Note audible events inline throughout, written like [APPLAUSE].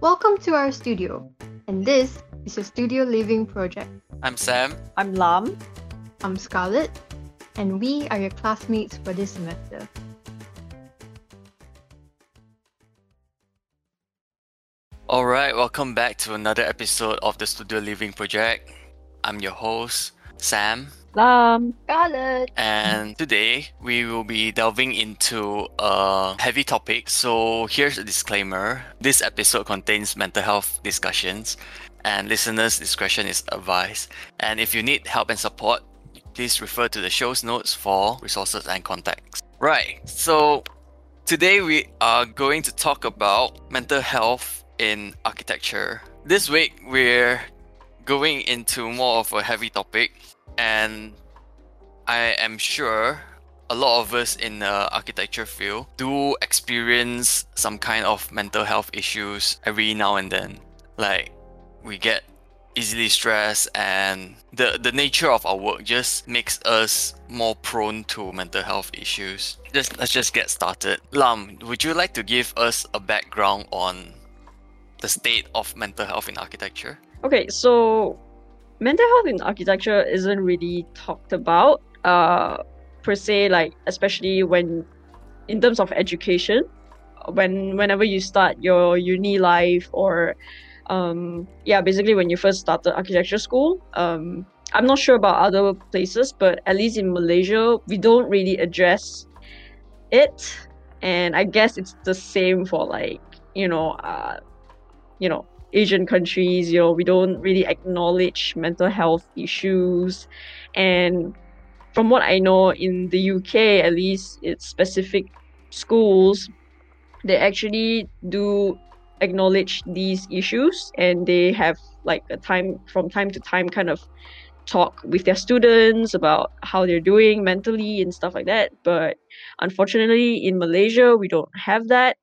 Welcome to our studio, and this is a studio leaving project. I'm Sam. I'm Lam. I'm Scarlett, and we are your classmates for this semester. Alright, welcome back to another episode of the Studio Leaving Project. I'm your host, Sam, Lam. Scarlett! and today we will be delving into a heavy topic. So, here's a disclaimer this episode contains mental health discussions, and listeners' discretion is advised. And if you need help and support, please refer to the show's notes for resources and contacts. Right, so today we are going to talk about mental health in architecture. This week we're going into more of a heavy topic, and I am sure a lot of us in the architecture field do experience some kind of mental health issues every now and then. Like we get easily stressed and the the nature of our work just makes us more prone to mental health issues. Just let's just get started. Lam, would you like to give us a background on the state of mental health in architecture? Okay, so mental health in architecture isn't really talked about, uh, per se, like especially when in terms of education. When whenever you start your uni life or um yeah, basically when you first started architecture school. Um I'm not sure about other places, but at least in Malaysia, we don't really address it. And I guess it's the same for like, you know, uh you know, Asian countries, you know, we don't really acknowledge mental health issues. And from what I know in the UK, at least, it's specific schools, they actually do acknowledge these issues and they have like a time from time to time kind of talk with their students about how they're doing mentally and stuff like that. But unfortunately, in Malaysia, we don't have that.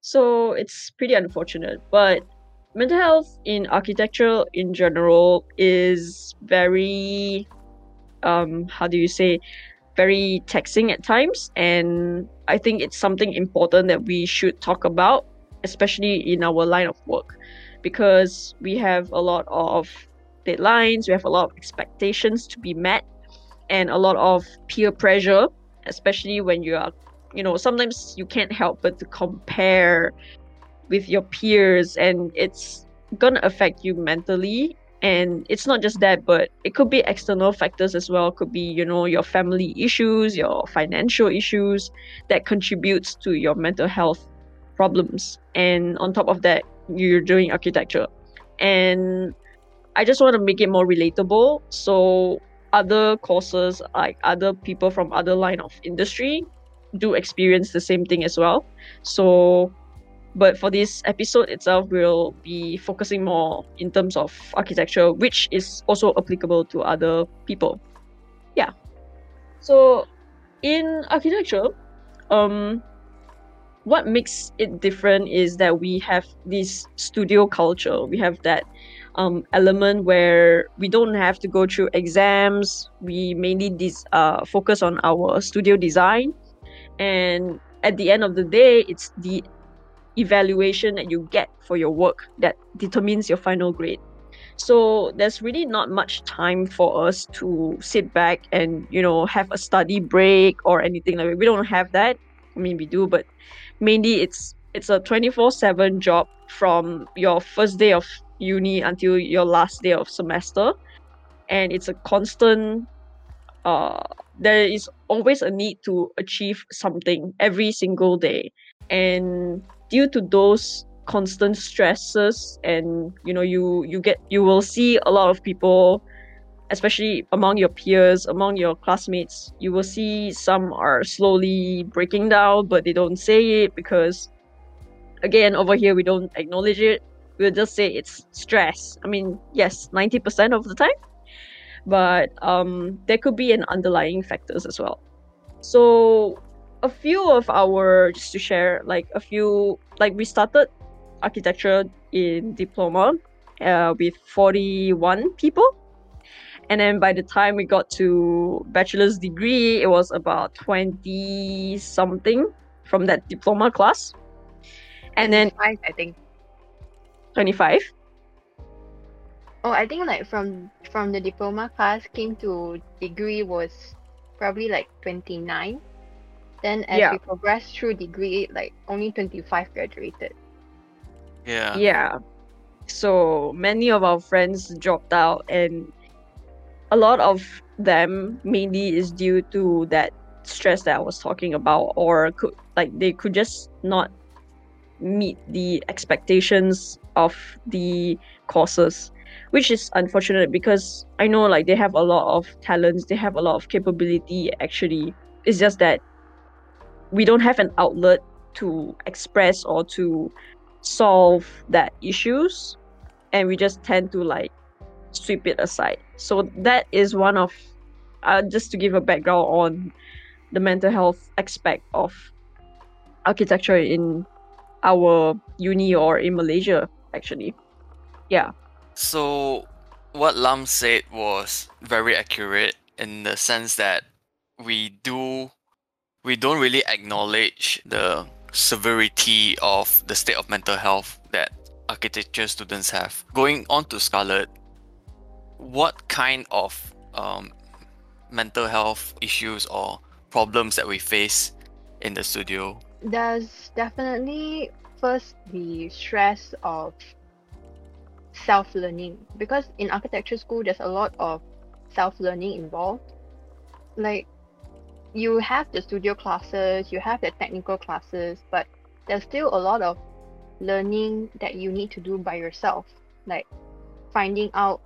So it's pretty unfortunate. But mental health in architecture in general is very um how do you say very taxing at times. And i think it's something important that we should talk about especially in our line of work because we have a lot of deadlines we have a lot of expectations to be met and a lot of peer pressure especially when you are you know sometimes you can't help but to compare with your peers and it's gonna affect you mentally. And it's not just that but it could be external factors as well. Could be you know your family issues your financial issues that contributes to your mental health problems. And on top of that you're doing architecture. And i just want to make it more relatable. So other courses like other people from other line of industry do experience the same thing as well. So but for this episode itself, we'll be focusing more in terms of architecture, which is also applicable to other people. Yeah. So in architecture, um, what makes it different is that we have this studio culture. We have that um, element where we don't have to go through exams. We mainly dis- uh, focus on our studio design. And at the end of the day, it's the evaluation that you get for your work that determines your final grade. So there's really not much time for us to sit back and you know have a study break or anything like that. We don't have that. I mean we do, but mainly it's it's a 24/7 job from your first day of uni until your last day of semester and it's a constant uh there is always a need to achieve something every single day and due to those constant stresses and you know you you get you will see a lot of people especially among your peers among your classmates you will see some are slowly breaking down but they don't say it because again over here we don't acknowledge it. We'll just say it's stress. I mean yes 90% of the time but um there could be an underlying factors as well. So a few of our just to share like a few like we started architecture in diploma uh, with 41 people And then by the time we got to bachelor's degree, it was about 20 something from that diploma class. And then Five, I think. 25. Oh, I think like from from the diploma class came to degree was probably like 29. Then as Yeah. we progressed through degree, like only 25 graduated. Yeah. Yeah. So many of our friends dropped out, and a lot of them mainly is due to that stress that I was talking about, or could like they could just not meet the expectations of the courses, which is unfortunate because I know like they have a lot of talents, they have a lot of capability actually. It's just that we don't have an outlet to express or to solve that issues and we just tend to like sweep it aside. So that is one of uh, just to give a background on the mental health aspect of architecture in our uni or in malaysia actually. Yeah. So, what Lam said was very accurate in the sense that we do, we don't really acknowledge the severity of the state of mental health that architecture students have. Going on to Scarlett, what kind of um, mental health issues or problems that we face in the studio? There's definitely first the stress of self learning because in architecture school there's a lot of self learning involved. Like you have the studio classes, you have the technical classes, but there's still a lot of learning that you need to do by yourself. Like finding out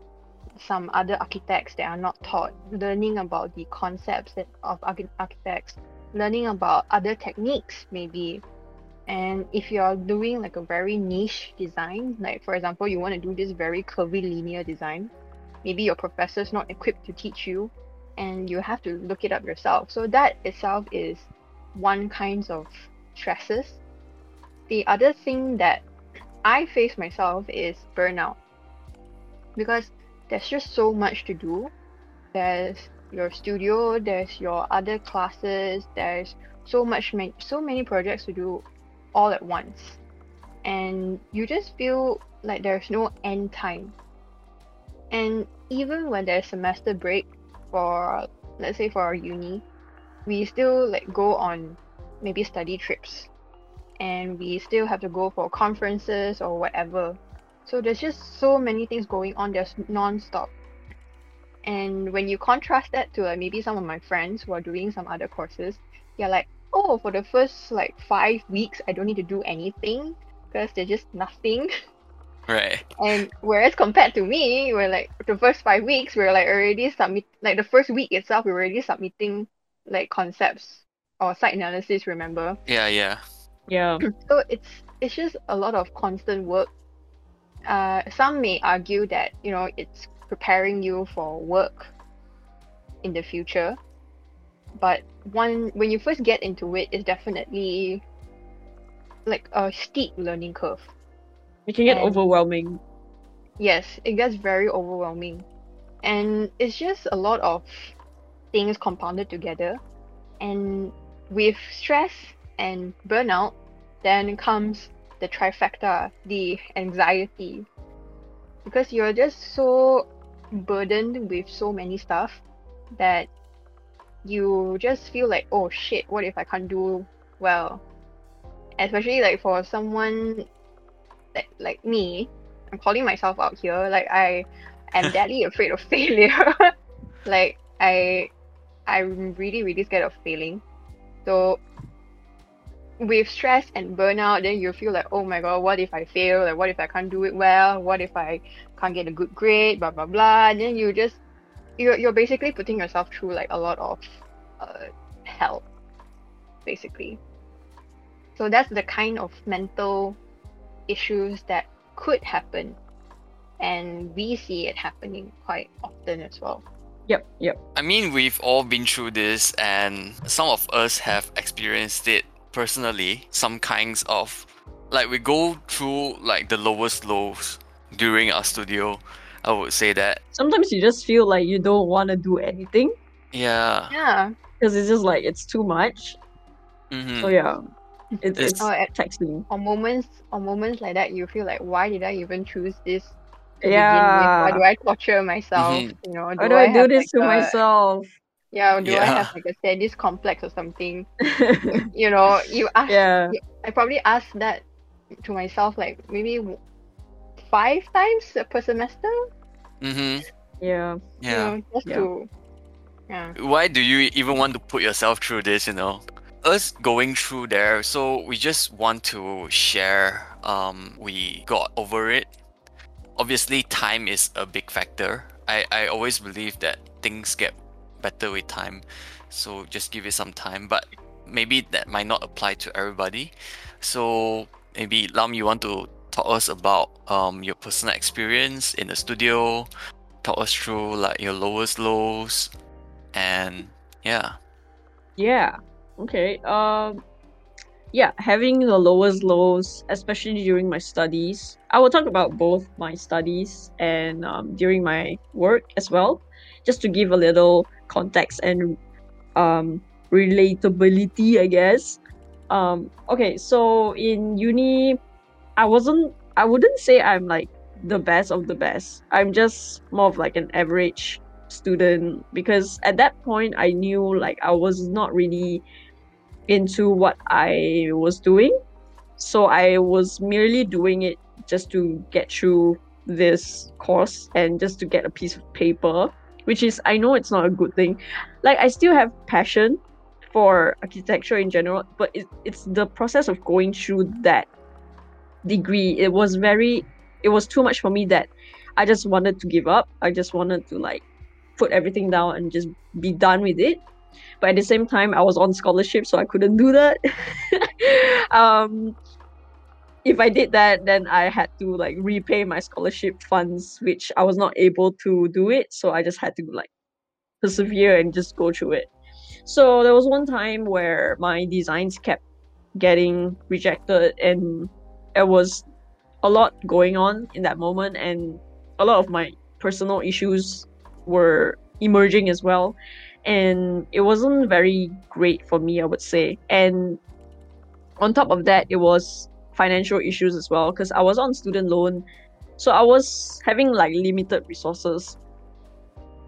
some other architects that are not taught, learning about the concepts of archi- architects, learning about other techniques maybe and if you're doing like a very niche design like for example you want to do this very curvy linear design maybe your professor's not equipped to teach you and you have to look it up yourself. So that itself is one kinds of stresses. The other thing that i face myself is burnout. Because there's just so much to do. There's your studio there's your other classes there's so much man- so many projects to do all at once. And you just feel like there's no end time. And even when there's semester break for let's say for uni we still like go on maybe study trips. And we still have to go for conferences or whatever. So there's just so many things going on there's non-stop. And when you contrast that to maybe some of my friends who are doing some other courses they're like oh for the first like five weeks i don't need to do anything because there's just nothing [LAUGHS] Right. and whereas compared to me we're like the first five weeks we're like already submit like the first week itself we're already submitting like concepts or site analysis remember? Yeah, yeah. yeah. [CLEARS THROAT] So it's it's just a lot of constant work. Uh some may argue that you know it's preparing you for work in the future. But one when you first get into it it's definitely like a steep learning curve it can get And- overwhelming. Yes it gets very overwhelming. And it's just a lot of things compounded together. And with stress and burnout then comes the trifecta the anxiety. Because you're just so burdened with so many stuff that you just feel like oh shit what if i can't do well? Especially like for someone like, like me i'm calling myself out here like i am [LAUGHS] deadly afraid of failure. [LAUGHS] Like i i'm really really scared of failing. So with stress and burnout then you feel like oh my god what if i fail? Like what if i can't do it well? What if i can't get a good grade? Blah blah blah. And then you just you're, you're basically putting yourself through like a lot of uh, hell basically. So that's the kind of mental issues that could happen and we see it happening quite often as well yep yep I mean, we've all been through this, and some of us have experienced it personally. Some kinds of like we go through like the lowest lows during our studio. I would say that. Sometimes you just feel like you don't want to do anything Yeah. Yeah. because it's just like it's too much. Mhm. So yeah, it's It's- it's Oh, at- taxing. Or moments, or moments like that, you feel like, why did I even choose this? To begin with? Yeah. Why do I torture myself? Mhm. You know, Why do I, do have, this like, to a- myself? Yeah, do I have like a sadist complex or something? [LAUGHS] You know, you ask. yeah. I probably ask that to myself like maybe five times per semester. Mm-hmm. Yeah. You Yeah. know, just Yeah. to. Yeah. Why do you even want to put yourself through this? You know, us going through there. So we just want to share. Um, we got over it. Obviously, time is a big factor. I I always believe that things get better with time. So just give it some time. But maybe that might not apply to everybody. So maybe Lam, you want to talk us about um your personal experience in the studio. Talk us through like your lowest lows, and yeah. Yeah. Okay. Um yeah, having the lowest lows, especially during my studies. I will talk about both my studies and um, during my work as well, just to give a little context and um, relatability, I guess. Um, okay, so in uni, I wasn't, I wouldn't say I'm like the best of the best. I'm just more of like an average student because at that point I knew like I was not really into what I was doing. So I was merely doing it just to get through this course and just to get a piece of paper, which is I know it's not a good thing. Like I still have passion for architecture in general, but it, it's the process of going through that degree. It was very it was too much for me that I just wanted to give up. I just wanted to like put everything down and just be done with it. But at the same time, I was on scholarship, so I couldn't do that. [LAUGHS] um, if I did that, then I had to like repay my scholarship funds, which I was not able to do it. So I just had to like persevere and just go through it. So there was one time where my designs kept getting rejected, and it was a lot going on in that moment, and a lot of my personal issues were emerging as well and it wasn't very great for me i would say. And on top of that it was financial issues as well because i was on student loan. So i was having like limited resources.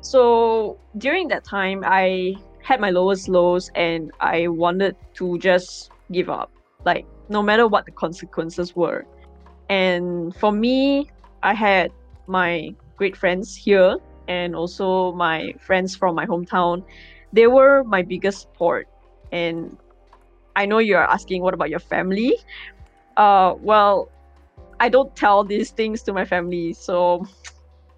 So during that time i had my lowest lows and i wanted to just give up like no matter what the consequences were. And for me i had my great friends here and also my friends from my hometown they were my biggest support. And i know you're asking what about your family? Uh well i don't tell these things to my family so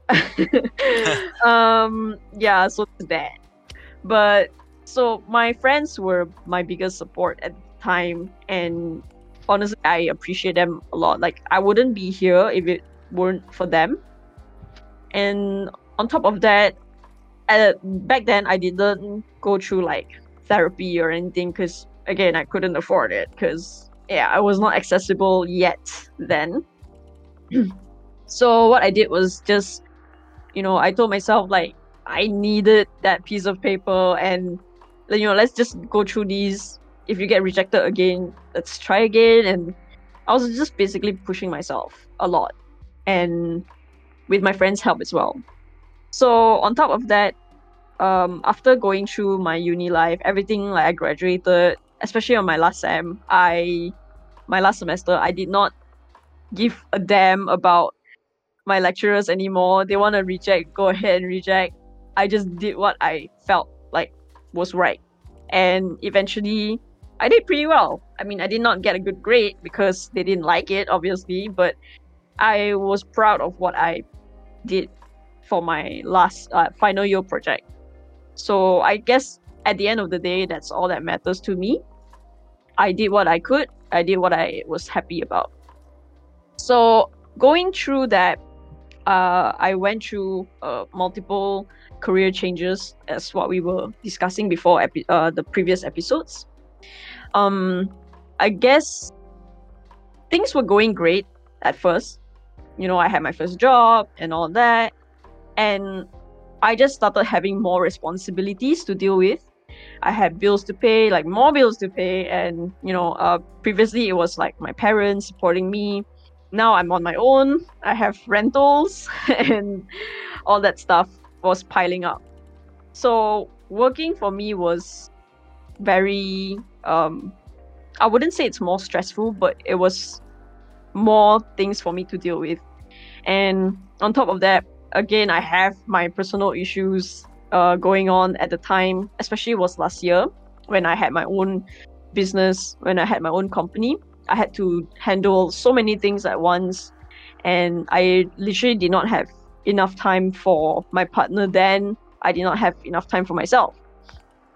[LAUGHS] um yeah so that but so my friends were my biggest support at the time and honestly i appreciate them a lot. Like i wouldn't be here if it weren't for them. And on top of that uh, back then i didn't go through like therapy or anything because again i couldn't afford it because yeah i was not accessible yet then. [CLEARS THROAT] So what i did was just you know i told myself like i needed that piece of paper and you know let's just go through these. If you get rejected again let's try again. And i was just basically pushing myself a lot and with my friends help as well so on top of that um after going through my uni life everything like i graduated especially on my last sem i my last semester i did not give a damn about my lecturers anymore. They want to reject go ahead and reject. I just did what i felt like was right. And eventually i did pretty well. I mean i did not get a good grade because they didn't like it obviously but i was proud of what i did for my last uh, final year project. So I guess at the end of the day, that's all that matters to me. I did what I could. I did what I was happy about. So going through that, uh, I went through uh, multiple career changes as what we were discussing before epi- uh, the previous episodes. Um, I guess things were going great at first. You know, I had my first job and all that and I just started having more responsibilities to deal with. I had bills to pay, like more bills to pay, and you know, uh, previously it was like my parents supporting me. Now I'm on my own. I have rentals [LAUGHS] and all that stuff was piling up. So working for me was very um I wouldn't say it's more stressful, but it was more things for me to deal with. And on top of that, again, I have my personal issues uh, going on at the time, especially was last year when I had my own business, when I had my own company. I had to handle so many things at once, and I literally did not have enough time for my partner then. I did not have enough time for myself.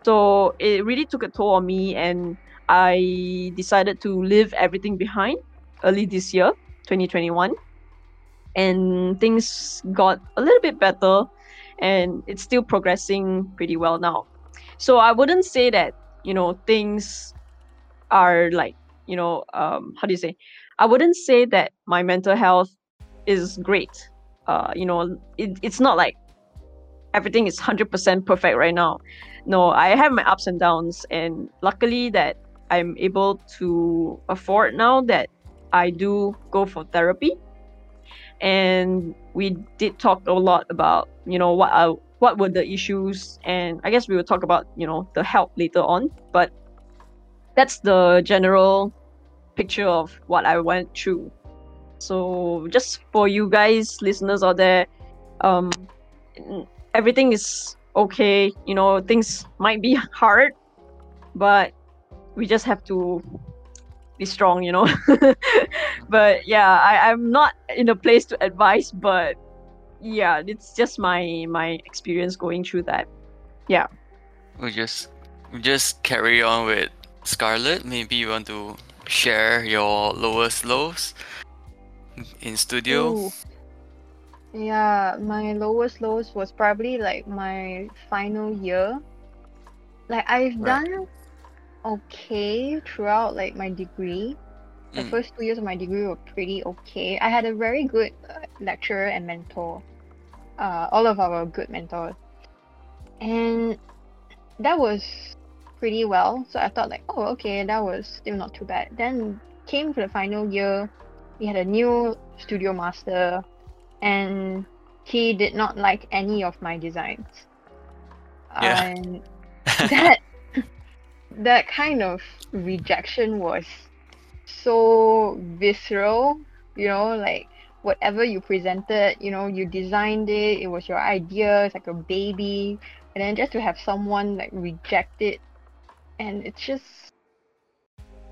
So it really took a toll on me, and I decided to leave everything behind early this year, 2021. And things got a little bit better, and it's still progressing pretty well now. So I wouldn't say that, you know, things are like, you know, um, how do you say? I wouldn't say that my mental health is great. Uh, you know, it, it's not like everything is 100% perfect right now. No, I have my ups and downs, and luckily that I'm able to afford now that I do go for therapy. And we did talk a lot about, you know, what are, what were the issues, and I guess we will talk about, you know, the help later on. But that's the general picture of what I went through. So just for you guys, listeners out there, um, everything is okay. You know, things might be [LAUGHS] hard, but we just have to be strong, you know. [LAUGHS] but yeah, I, I'm not in a place to advise, but yeah, it's just my my experience going through that. Yeah. We just we just carry on with Scarlett. Maybe you want to share your lowest lows in studio. Ooh. Yeah, my lowest lows was probably like my final year. Like I've Right. done okay throughout like my degree. The Mm. first two years of my degree were pretty okay. I had a very good uh, lecturer and mentor. Uh, all of our good mentors, and that was pretty well. So I thought like, oh, okay, that was still not too bad. Then came to the final year, we had a new studio master, and he did not like any of my designs. Yeah. And [LAUGHS] that that kind of rejection was so visceral, you know, like whatever you presented, you know, you designed it, it was your idea, it's like a baby, and then just to have someone like reject it, and it's just,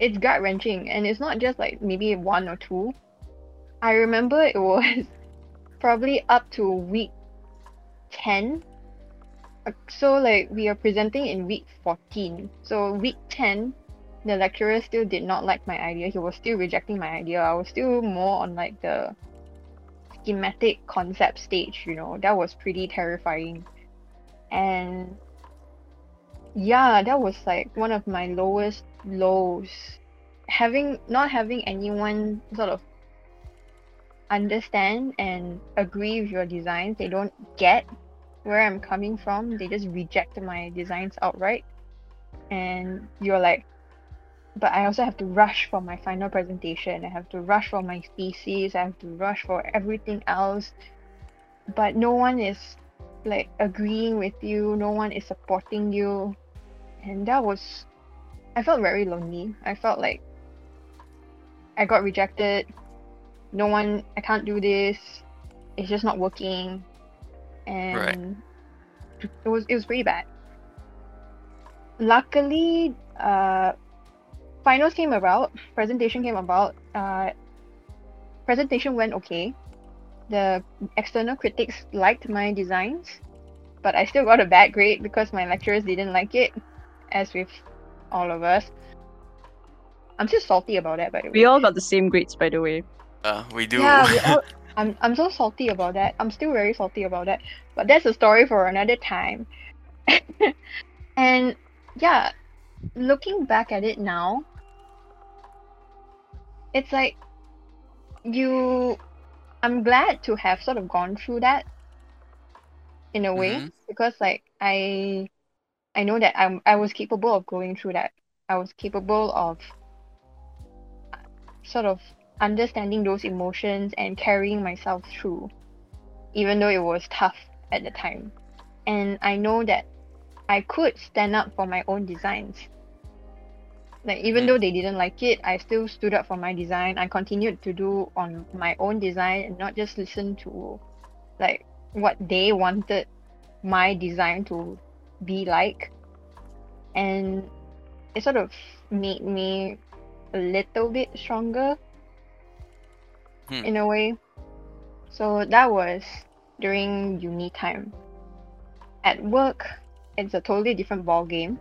it's gut wrenching, and it's not just like maybe one or two. I remember it was [LAUGHS] probably up to week 10 uh, so like we are presenting in week 14 so week 10 the lecturer still did not like my idea. He was still rejecting my idea. I was still more on like the schematic concept stage you know. That was pretty terrifying. And yeah that was like one of my lowest lows. Having not having anyone sort of understand and agree with your designs they don't get where i'm coming from they just reject my designs outright. And you're like but i also have to rush for my final presentation. I have to rush for my thesis. I have to rush for everything else. But no one is like agreeing with you. No one is supporting you. And that was i felt very lonely. I felt like i got rejected. No one i can't do this. It's just not working and it was it was pretty bad. Luckily uh finals came about presentation came about uh presentation went okay. The external critics liked my designs but i still got a bad grade because my lecturers didn't like it as with all of us. I'm still salty about that by the way. We all got the same grades, by the way. Uh, we do. yeah, we all, [LAUGHS] I'm I'm so salty about that. I'm still very salty about that. But that's a story for another time. [LAUGHS] and yeah, looking back at it now, it's like you I'm glad to have sort of gone through that in a way Mhm. because like I I know that I'm I was capable of going through that. I was capable of sort of understanding those emotions and carrying myself through, even though it was tough at the time. And I know that I could stand up for my own designs. Like even Mm. though they didn't like it, I still stood up for my design. I continued to do on my own design and not just listen to like what they wanted my design to be like. And it sort of made me a little bit stronger Hmm. in a way. So that was during uni time. At work, it's a totally different ball game.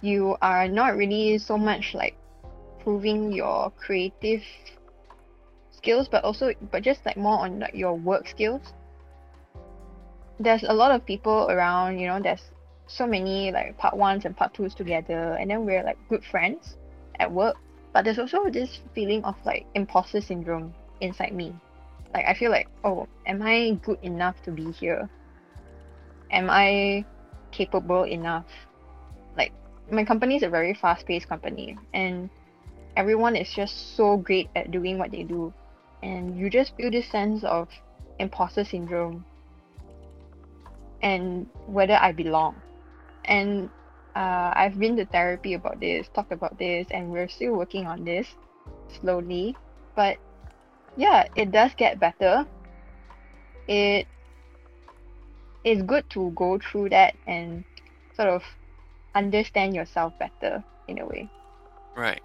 You are not really so much like proving your creative skills, but also but just like more on like your work skills. There's a lot of people around, you know, there's so many like part ones and part twos together, and then we're like good friends at work. But there's also this feeling of like imposter syndrome inside me. Like I feel like, oh, am I good enough to be here? Am I capable enough? Like my company is a very fast-paced company, and everyone is just so great at doing what they do, and you just feel this sense of imposter syndrome and whether I belong. And uh, I've been to therapy about this, talked about this, and we're still working on this slowly. But yeah, it does get better. It is good to go through that and sort of understand yourself better in a way. Right.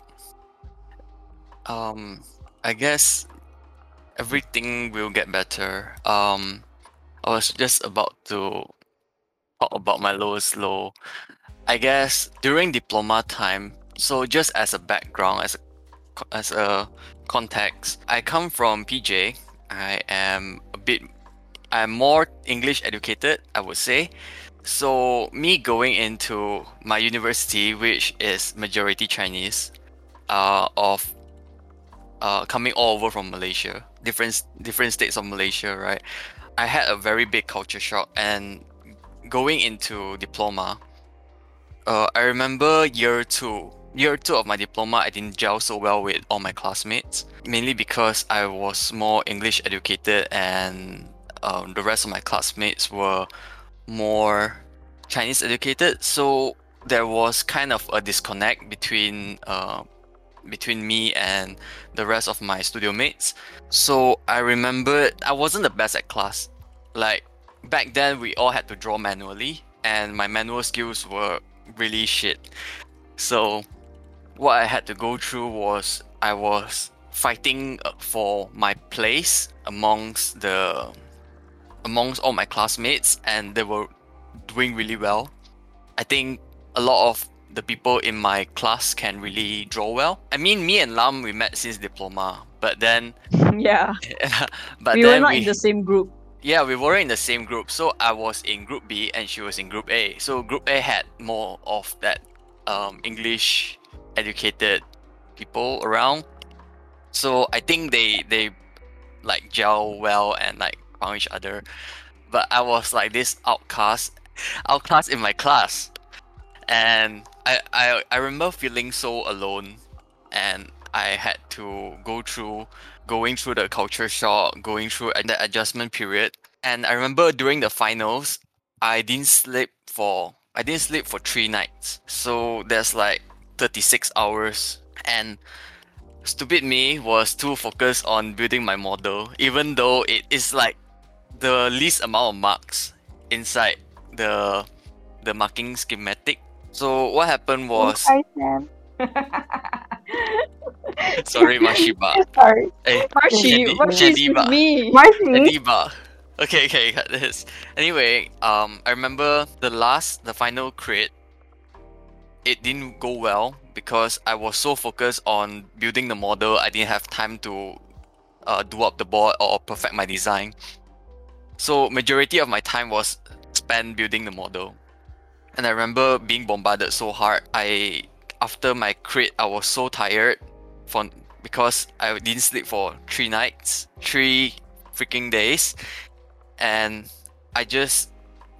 Um, I guess everything will get better. Um, I was just about to talk about my lowest low. I guess during diploma time. So just as a background, as a as a context, I come from PJ. I am a bit. I'm more English educated, I would say. So me going into my university, which is majority Chinese, uh, of uh, coming all over from Malaysia, different different states of Malaysia, right? I had a very big culture shock, and going into diploma, uh, I remember year two, year two of my diploma, I didn't gel so well with all my classmates, mainly because I was more English educated, and um, the rest of my classmates were more Chinese educated. So there was kind of a disconnect between uh, between me and the rest of my studio mates. So I remember I wasn't the best at class. Like back then, we all had to draw manually, and my manual skills were really shit. So what I had to go through was I was fighting uh, for my place amongst the amongst all my classmates, and they were doing really well. I think a lot of the people in my class can really draw well. I mean, me and Lam we met since diploma, but then, [LAUGHS] yeah. [LAUGHS] but we were not we, in the same group. Yeah, we were in the same group. So I was in group B and she was in group A. So group A had more of that um, English educated people around. So I think they they like gel well and like found each other. But I was like this outcast, outcast in my class, and I I I remember feeling so alone, and I had to go through going through the culture shock, going through the adjustment period. And I remember during the finals, I didn't sleep for I didn't sleep for three nights. So there's like 36 hours. And stupid me was too focused on building my model, even though it is like the least amount of marks inside the the marking schematic. So what happened was. [LAUGHS] [LAUGHS] sorry Mashiba. Sorry. Hey, Marcy, Shadi- what is Shadiba. with me? Marcy. Adiba. Okay, okay, got this. Anyway, um, I remember the last, the final crit. It didn't go well because I was so focused on building the model. I didn't have time to uh, do up the board or perfect my design. So majority of my time was spent building the model. And I remember being bombarded so hard. I after my crit, I was so tired for because I didn't sleep for three nights, three freaking days, and I just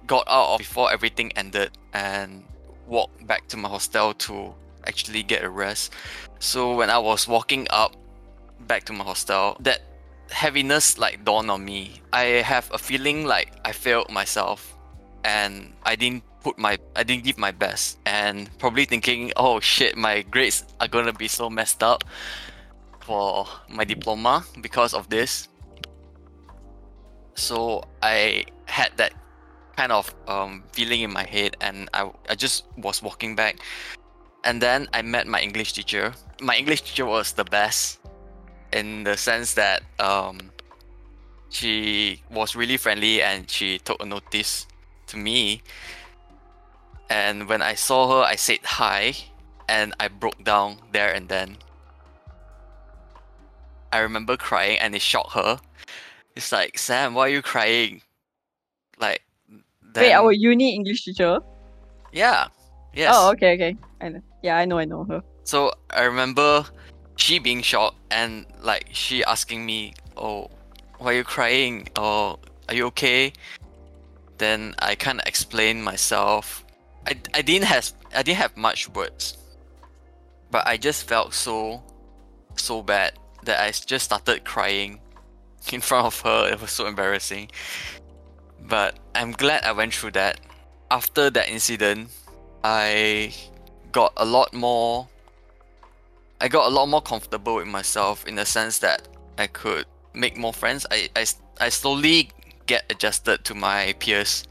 got out of before everything ended and walked back to my hostel to actually get a rest. So when I was walking up back to my hostel, that heaviness like dawned on me. I have a feeling like I failed myself and I didn't put my I didn't give my best and probably thinking, oh shit, my grades are gonna be so messed up for my diploma because of this. So I had that kind of um, feeling in my head and I, I just was walking back and then I met my English teacher. My English teacher was the best in the sense that um, she was really friendly and she took a notice to me. And when I saw her, I said hi and I broke down there and then. I remember crying and it shocked her. It's like, Sam, why are you crying? Like, Wait, then- our uni English teacher. yeah, yes. Oh, okay, okay. I know. Yeah, I know, I know her. So I remember she being shocked and like she asking me, "Oh, why are you crying? Or are you okay?" Then I kind of explained myself. I, I didn't have I didn't have much words, but I just felt so so bad that I just started crying [LAUGHS] in front of her. It was so embarrassing. But I'm glad I went through that. After that incident, I got a lot more I got a lot more comfortable with myself in the sense that I could make more friends. I, I, I slowly get adjusted to my peers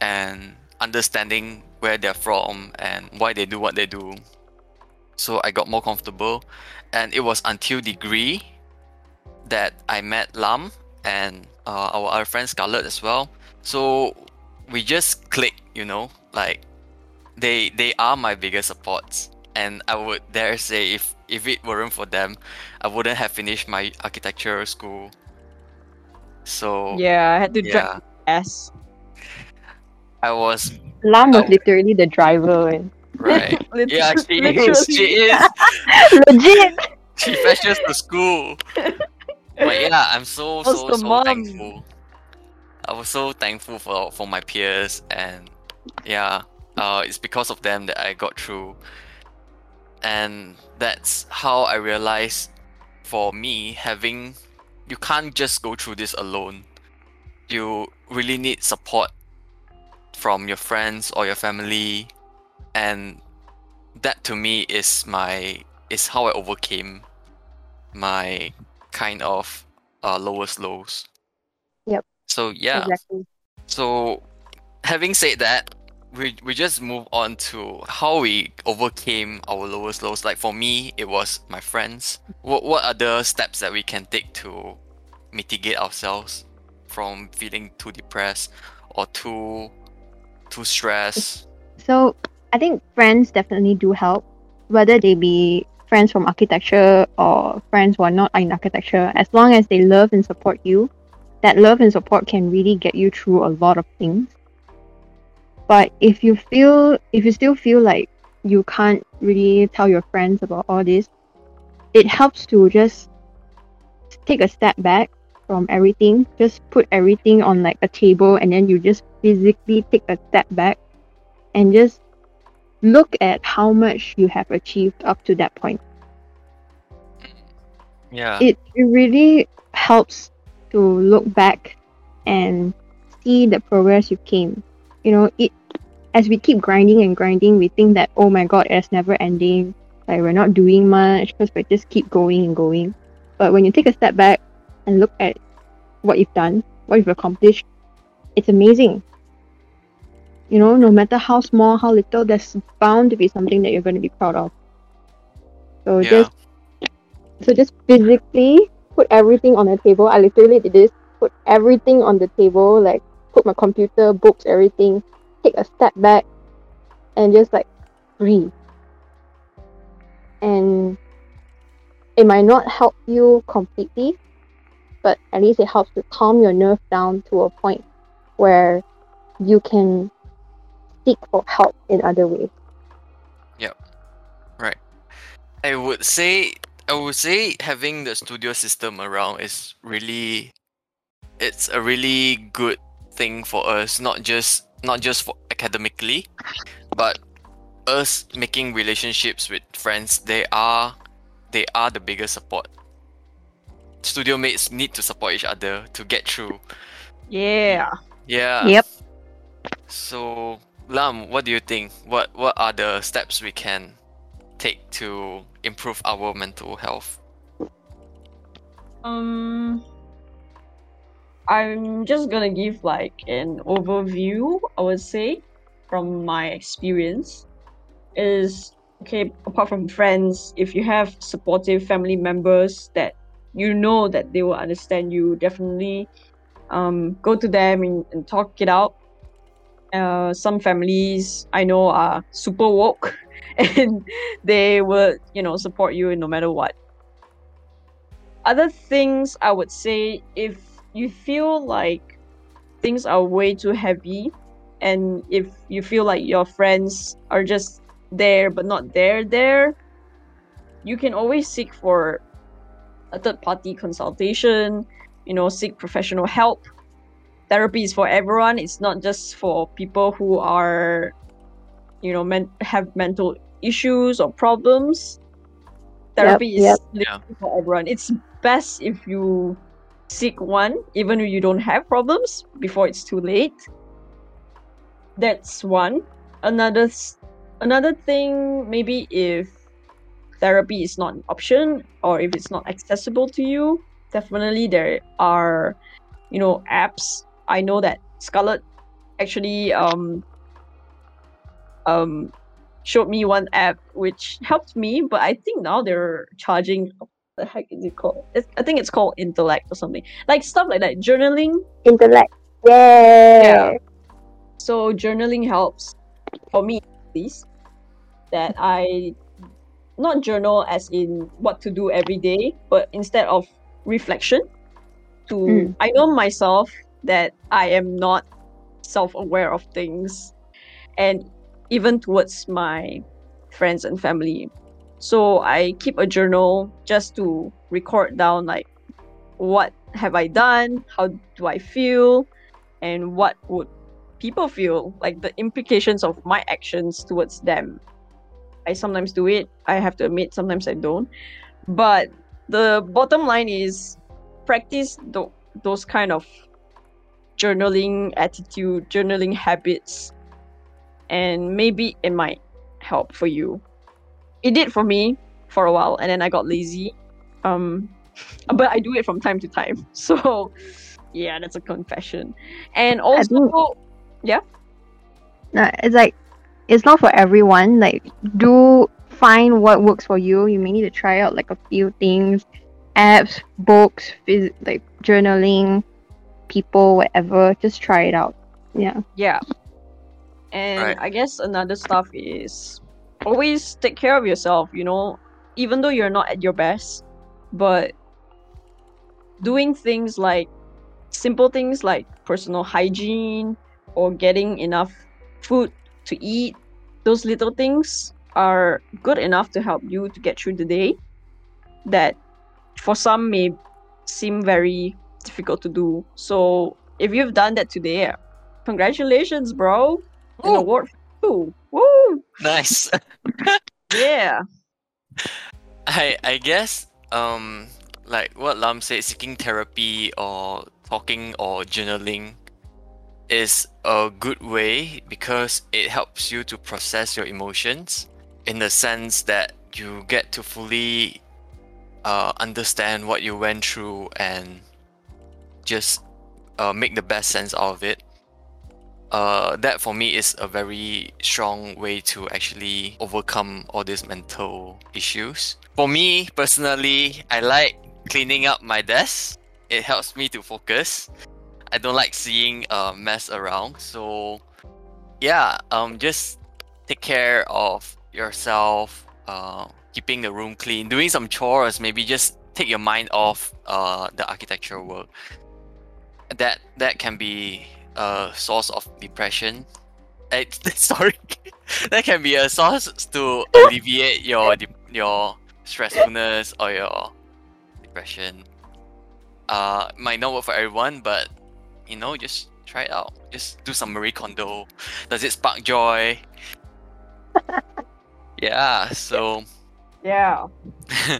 and understanding where they're from and why they do what they do. So I got more comfortable and it was until degree that I met Lam and uh, our other friend Scarlett as well. So we just clicked, you know, like they they are my biggest supports and i would dare say if if it weren't for them i wouldn't have finished my architecture school so Yeah, I had to yeah drag ass. I was Lam was Oh. literally the driver. And right. [LAUGHS] Yeah she is. She is. [LAUGHS] Legit. she fetches to school. But yeah i'm so How's [LAUGHS] so so mom? thankful. I was so thankful for for my peers and yeah uh it's because of them that i got through. And that's how i realized for me having you can't just go through this alone. You really need support from your friends or your family and that to me is my is how i overcame my kind of uh, lowest lows Yep. so yeah Exactly. so, having said that, we, we just move on to how we overcame our lowest lows. Like for me, it was my friends. What what are the steps that we can take to mitigate ourselves from feeling too depressed or too too stress? So I think friends definitely do help, whether they be friends from architecture or friends who are not in architecture. As long as they love and support you, that love and support can really get you through a lot of things. But if you feel, if you still feel like you can't really tell your friends about all this, it helps to just take a step back from everything. Just put everything on like a table and then you just physically take a step back and just look at how much you have achieved up to that point. Yeah. It, it really helps to look back and see the progress you came. You know, it as we keep grinding and grinding, we think that oh my god, it's never ending. Like we're not doing much because we just keep going and going. But when you take a step back and look at what you've done, what you've accomplished, it's amazing. You know, no matter how small, how little, there's bound to be something that you're going to be proud of. So yeah. just so just physically put everything on the table. I literally did this. Put everything on the table, like put my computer, books, everything. Take a step back, and just like breathe. And it might not help you completely, but at least it helps to calm your nerve down to a point where you can seek for help in other ways. Yep. Right. I would say I would say having the studio system around is really it's a really good thing for us, not just not just for academically, but us making relationships with friends. They are they are the biggest support. Studio mates need to support each other to get through. Yeah. Yeah. Yep. So Lam, what do you think? What what are the steps we can take to improve our mental health? Um, I'm just gonna give like an overview, I would say, from my experience. Is okay, apart from friends, if you have supportive family members that you know that they will understand you, definitely um, go to them and, and talk it out. Uh, some families I know are super woke [LAUGHS] and they will, you know, support you no matter what other things I would say if you feel like things are way too heavy and if you feel like your friends are just there but not there there you can always seek for a third party consultation you know seek professional help. Therapy is for everyone. It's not just for people who are you know men- have mental issues or problems. Therapy is yep. literally for everyone. It's best if you seek one even if you don't have problems before it's too late. That's one. Another another thing maybe if therapy is not an option or if it's not accessible to you definitely there are you know apps i know that scarlett actually um um showed me one app which helped me but i think now they're charging what the heck is it called it's, i think it's called intellect or something like stuff like that journaling Intellect. Yay! Yeah. so journaling helps for me at least that I not journal as in what to do every day, but instead of reflection to Mm. I know myself that I am not self-aware of things and even towards my friends and family. So I keep a journal just to record down like what have I done, how do I feel, and what would people feel like the implications of my actions towards them i sometimes do it. I have to admit sometimes i don't. But the bottom line is practice tho- those kind of journaling attitude journaling habits and maybe it might help for you. It did for me for a while and then i got lazy. Um [LAUGHS] but i do it from time to time. [LAUGHS] So yeah that's a confession. And also No, it's like it's not for everyone. Like do find what works for you. You may need to try out like a few things, apps, books, phys- like journaling, people, whatever. Just try it out. Yeah. Yeah. And Right. I guess another stuff is always take care of yourself, you know, even though you're not at your best, but doing things like simple things like personal hygiene or getting enough food to eat, those little things are good enough to help you to get through the day that for some may seem very difficult to do. So if you've done that today, congratulations, bro. An Ooh. award for you. Woo! Nice. [LAUGHS] Yeah. I I guess um like what Lam said, seeking therapy or talking or journaling is a good way because it helps you to process your emotions in the sense that you get to fully uh, understand what you went through and just uh, make the best sense out of it. Uh, that for me is a very strong way to actually overcome all these mental issues. For me personally, I like cleaning up my desk. It helps me to focus. I don't like seeing a mess around. So, yeah, um, just take care of yourself. Uh, keeping the room clean, doing some chores. Maybe just take your mind off uh the architectural work. That that can be a source of depression. Eh, [LAUGHS] sorry, [LAUGHS] that can be a source to alleviate your your stressfulness or your depression. Uh, might not work for everyone, but you know, just Try it out. Just do some Marie Kondo. Does it spark joy? [LAUGHS] yeah. So Yeah. [LAUGHS]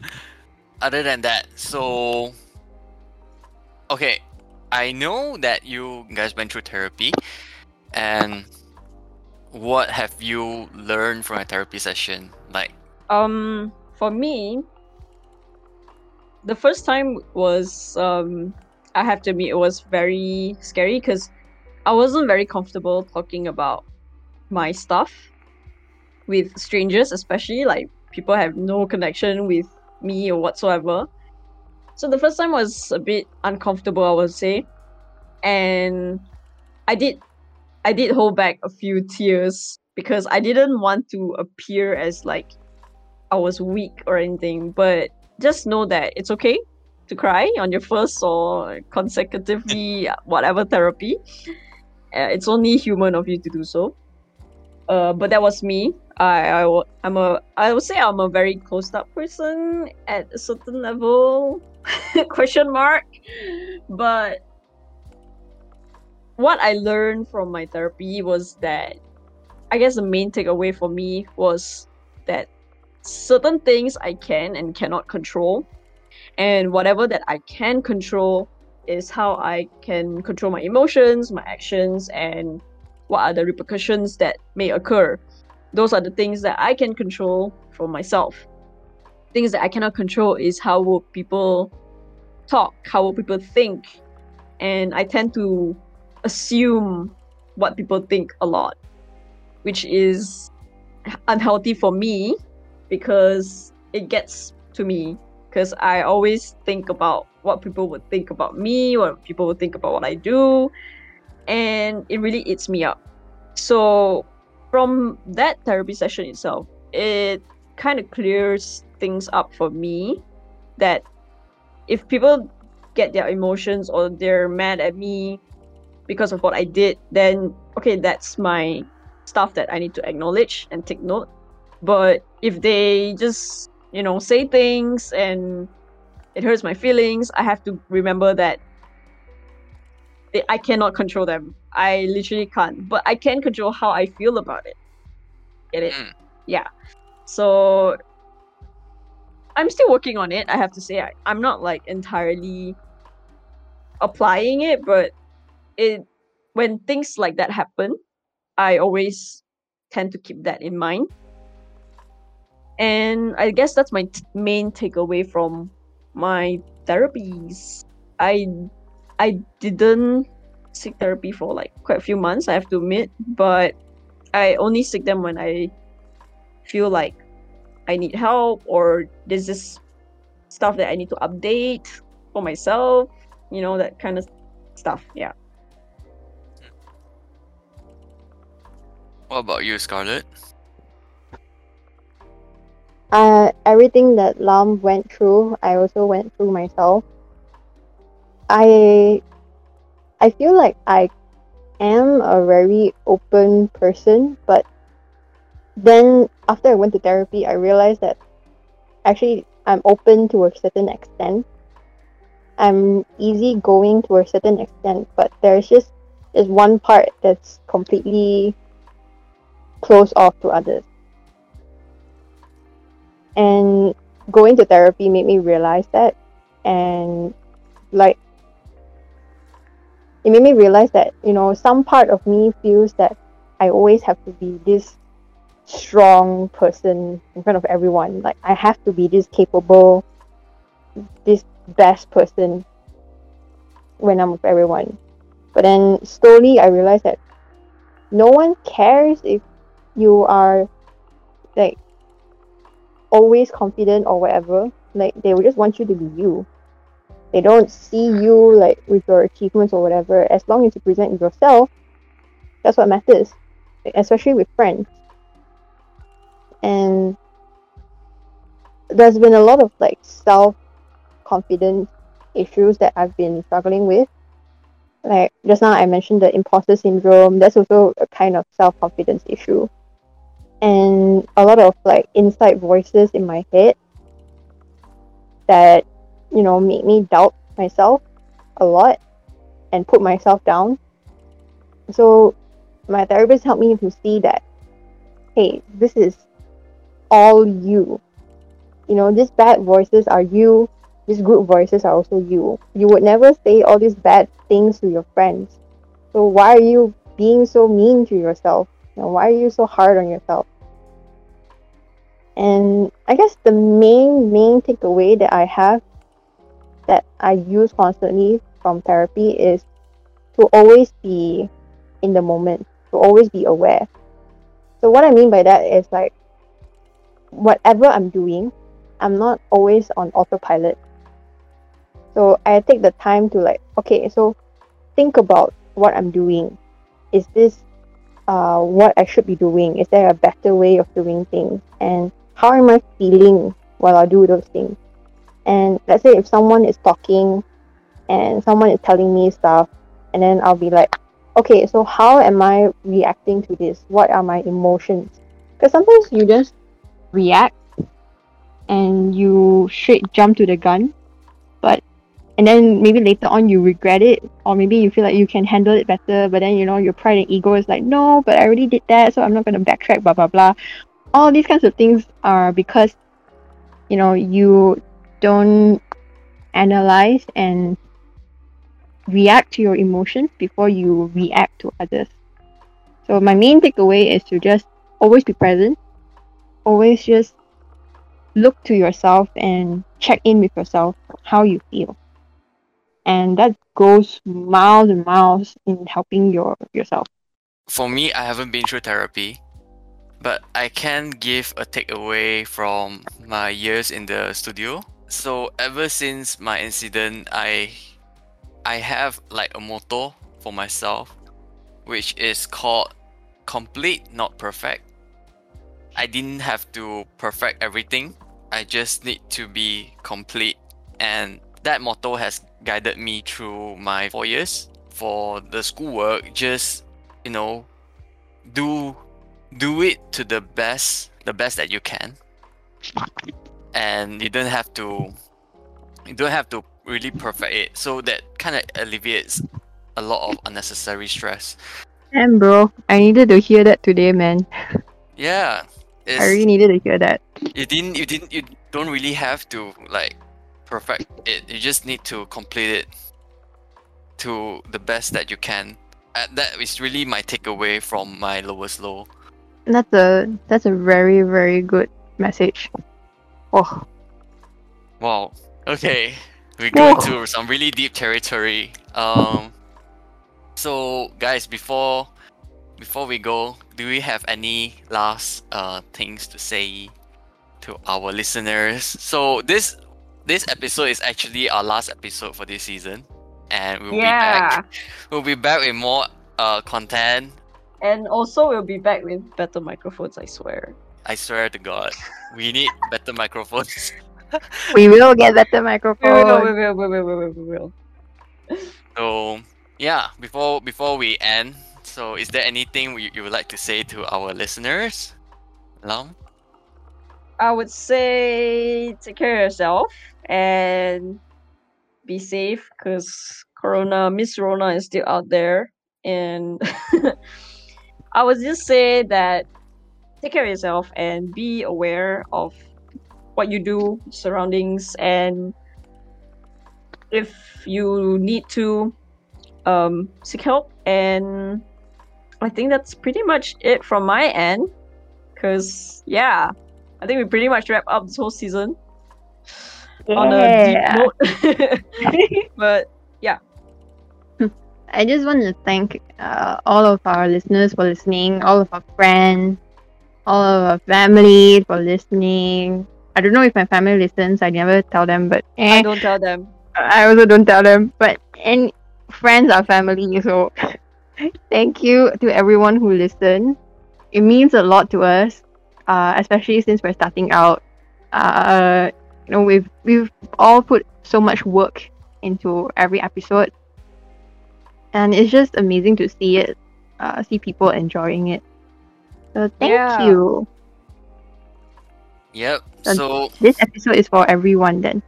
other than that, so okay, I know that you guys went through therapy, and what have you learned from a therapy session? Like, Um, for me, the first time was um, I have to admit it was very scary because I wasn't very comfortable talking about my stuff with strangers, especially like people have no connection with me or whatsoever. So the first time was a bit uncomfortable, I would say, and I did, I did hold back a few tears because I didn't want to appear as like I was weak or anything, but just know that it's okay to cry on your first or consecutively whatever therapy. Uh, it's only human of you to do so. Uh, but that was me. I, I I'm a I would say I'm a very closed up person at a certain level. [LAUGHS] question mark. But what I learned from my therapy was that I guess the main takeaway for me was that certain things I can and cannot control. And whatever that I can control is how I can control my emotions, my actions, and what are the repercussions that may occur. Those are the things that I can control for myself. Things that I cannot control is how will people talk, how will people think. And I tend to assume what people think a lot, which is unhealthy for me because it gets to me because I always think about what people would think about me, what people would think about what I do, and it really eats me up. So, from that therapy session itself, it kind of clears things up for me that if people get their emotions or they're mad at me because of what I did, then okay, that's my stuff that I need to acknowledge and take note. But if they just, you know, say things and it hurts my feelings, I have to remember that they, I cannot control them. I literally can't. But I can control how I feel about it. Get it? Mm. Yeah. So I'm still working on it, I have to say. I, I'm not like entirely applying it, but it when things like that happen, I always tend to keep that in mind and I guess that's my t- main takeaway from my therapies. I I didn't seek therapy for like quite a few months, I have to admit, but I only seek them when I feel like I need help or there's this stuff that I need to update for myself, you know, that kind of stuff. Yeah. what about you, Scarlett? Uh, everything that Lam went through, I also went through myself. I I feel like I am a very open person, but then after I went to therapy, I realized that actually I'm open to a certain extent. I'm easygoing to a certain extent, but there's just there's one part that's completely closed off to others and going to therapy made me realize that and like it made me realize that you know some part of me feels that i always have to be this strong person in front of everyone. Like i have to be this capable this best person when i'm with everyone. But then slowly i realized that no one cares if you are like always confident or whatever. Like they will just want you to be you. They don't see you like with your achievements or whatever. As long as you present yourself, that's what matters. Especially with friends. And there's been a lot of like self confidence issues that I've been struggling with. Like just now I mentioned the imposter syndrome. That's also a kind of self confidence issue and a lot of like inside voices in my head that you know make me doubt myself a lot and put myself down so my therapist helped me to see that, hey, this is all you. You know, these bad voices are you. These good voices are also you. You would never say all these bad things to your friends. So why are you being so mean to yourself? Know, why are you so hard on yourself? And I guess the main main takeaway that I have that I use constantly from therapy is to always be in the moment, to always be aware. So what I mean by that is like whatever I'm doing, I'm not always on autopilot. So I take the time to like, okay, so think about what I'm doing. Is this uh, what I should be doing? Is there a better way of doing things? And how am I feeling while I do those things? And let's say if someone is talking and someone is telling me stuff, and then I'll be like, okay, so how am I reacting to this? What are my emotions? Because sometimes you just react and you straight jump to the gun, and then maybe later on you regret it, or maybe you feel like you can handle it better, but then you know your pride and ego is like, no, but I already did that, so I'm not gonna backtrack, blah blah blah. All these kinds of things are because you know you don't analyze and react to your emotions before you react to others. So my main takeaway is to just always be present, always just look to yourself and check in with yourself how you feel. And that goes miles and miles in helping your yourself. For me, I haven't been through therapy, but I can give a takeaway from my years in the studio. So ever since my incident, I I have like a motto for myself, which is called complete, not perfect. I didn't have to perfect everything. I just need to be complete. And that motto has guided me through my four years. For the schoolwork, just you know, do do it to the best the best that you can. And you don't have to you don't have to really perfect it. So that kind of alleviates a lot of unnecessary stress. Damn, bro, I needed to hear that today, man. Yeah, I really needed to hear that. you didn't you didn't you don't really have to like perfect it. You just need to complete it to the best that you can. And that is really my takeaway from my lowest low. That's a that's a very very good message. Oh, Wow. Okay. We go Whoa. into some really deep territory. Um so guys before before we go, do we have any last uh things to say to our listeners? So this this episode is actually our last episode for this season. And we'll be back. We'll be back with more uh content. And also, we'll be back with better microphones, I swear. I swear to God. We need better microphones. [LAUGHS] we will get better microphones. We will, we will, we will, we will, we will. So yeah, before before we end, so is there anything you, you would like to say to our listeners? Lam? I would say take care of yourself and be safe because Corona, Miss Rona is still out there. And [LAUGHS] I would just say that take care of yourself and be aware of what you do, surroundings, and if you need to, um, seek help. And I think that's pretty much it from my end. Because, yeah, I think we pretty much wrap up this whole season on a deep note. [LAUGHS] but yeah. I just want to thank uh, all of our listeners for listening, all of our friends, all of our family for listening. I don't know if my family listens. I never tell them, but eh, I don't tell them. I also don't tell them. But and friends are family, so [LAUGHS] thank you to everyone who listened. It means a lot to us, uh, especially since we're starting out. Uh, you know, we've we've all put so much work into every episode, and it's just amazing to see it, uh, see people enjoying it. So thank Yeah. you. Yep. And- So This episode is for everyone. Then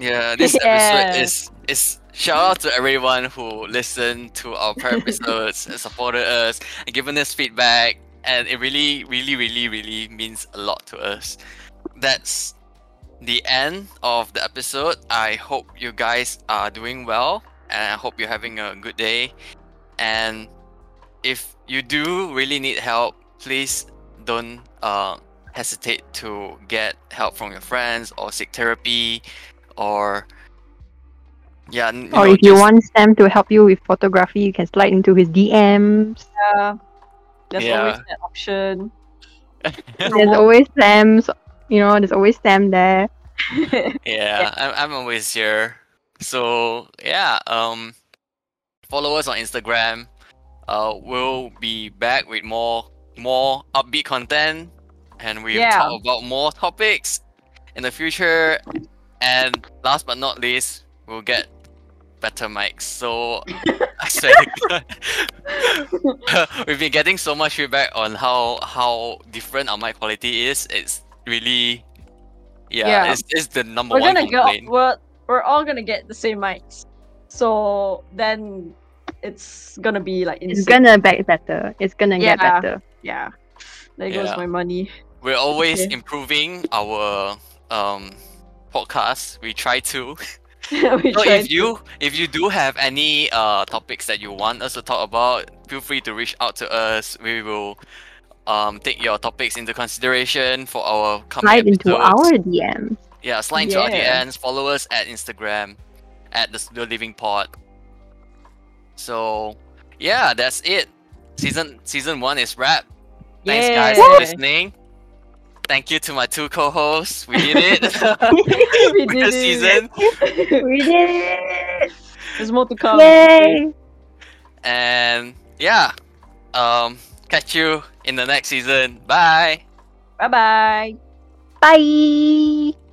yeah, [LAUGHS] this Yeah. episode is it's shout out to everyone who listened to our prior episodes and supported us and given us feedback. And it really, really, really, really means a lot to us. That's the end of the episode. I hope you guys are doing well and I hope you're having a good day. And if you do really need help, please don't uh, hesitate to get help from your friends or seek therapy or yeah. Or know, if you want Sam to help you with photography, you can slide into his DMs. Yeah. There's Yeah. always that option. [LAUGHS] There's always Sam's, you know, there's always Sam there. [LAUGHS] yeah, I'm, I'm always here. So yeah, um, follow us on Instagram. Uh, we'll be back with more more upbeat content, and we'll Yeah. talk about more topics in the future. And last but not least, we'll get better mics. So [LAUGHS] I swear [LAUGHS] we've been getting so much feedback on how how different our mic quality is. It's really yeah, Yeah. It's, it's the number we're one gonna complaint. get we're, we're all gonna get the same mics. So then it's gonna be like It's gonna get better. It's gonna get better. Yeah. There goes Yeah. my money. We're always Okay. improving our um podcast. We try to. [LAUGHS] [LAUGHS] we So tried if you if you do have any uh topics that you want us to talk about, feel free to reach out to us. We will um take your topics into consideration for our coming Slide into our DMs. Yeah, slide into our Yeah. DMs. Follow us at Instagram at the Studio Leaving Pod. So yeah, that's it. Season season one is wrapped. Thanks guys for listening. Thank you to my two co-hosts. We did it. [LAUGHS] [LAUGHS] We did the it. season. [LAUGHS] we did it! There's more to come. Yay! And yeah. Um catch you in the next season. Bye. Bye bye. Bye!